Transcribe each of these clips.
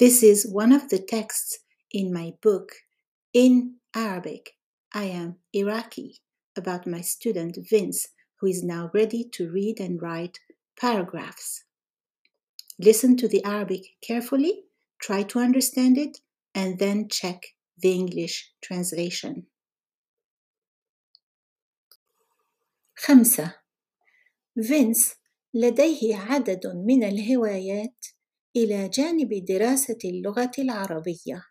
This is one of the texts in my book in Arabic. I am Iraqi about my student Vince, who is now ready to read and write paragraphs. Listen to the Arabic carefully, try to understand it, and then check the English translation. خمسة فينس لديه عدد من الهوايات إلى جانب دراسة اللغة العربية.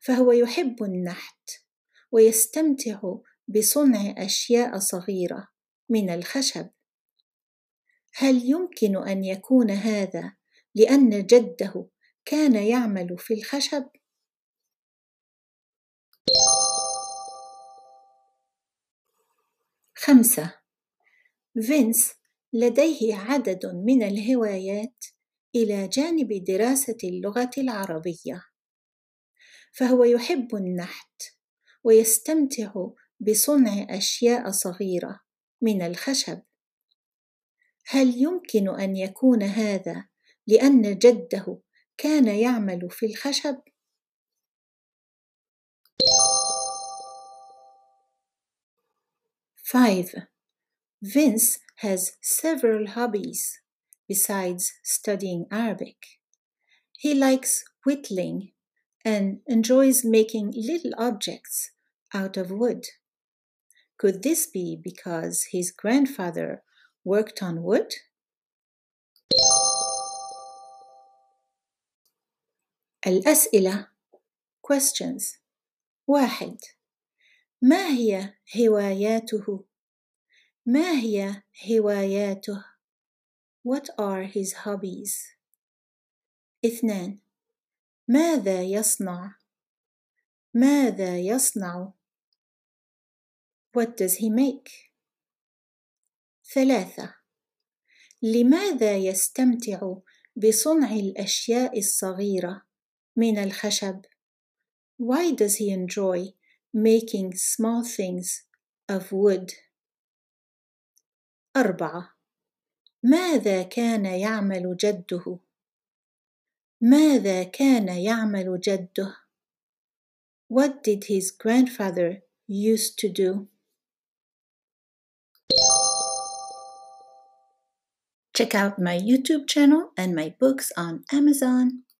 فهو يحب النحت ويستمتع بصنع أشياء صغيرة من الخشب. هل يمكن أن يكون هذا لأن جده كان يعمل في الخشب؟ خمسة. فينس لديه عدد من الهوايات إلى جانب دراسة اللغة العربية فهو يحب النحت ويستمتع بصنع أشياء صغيرة من الخشب هل يمكن أن يكون هذا لأن جده كان يعمل في الخشب؟ Five. Vince has several hobbies besides studying Arabic. He likes whittling and enjoys making little objects out of wood. Could this be because his grandfather worked on wood? الأسئلة questions واحد ما هي هواياته؟ ما هي هواياته؟ What are his hobbies? اثنان ماذا يصنع؟ ماذا يصنع؟ What does he make? ثلاثة لماذا يستمتع بصنع الأشياء الصغيرة من الخشب؟ Why does he enjoy making small things of wood? أربعة ماذا كان يعمل جده؟ ماذا كان يعمل جده؟ What did his grandfather used to do? Check out my YouTube channel and my books on Amazon.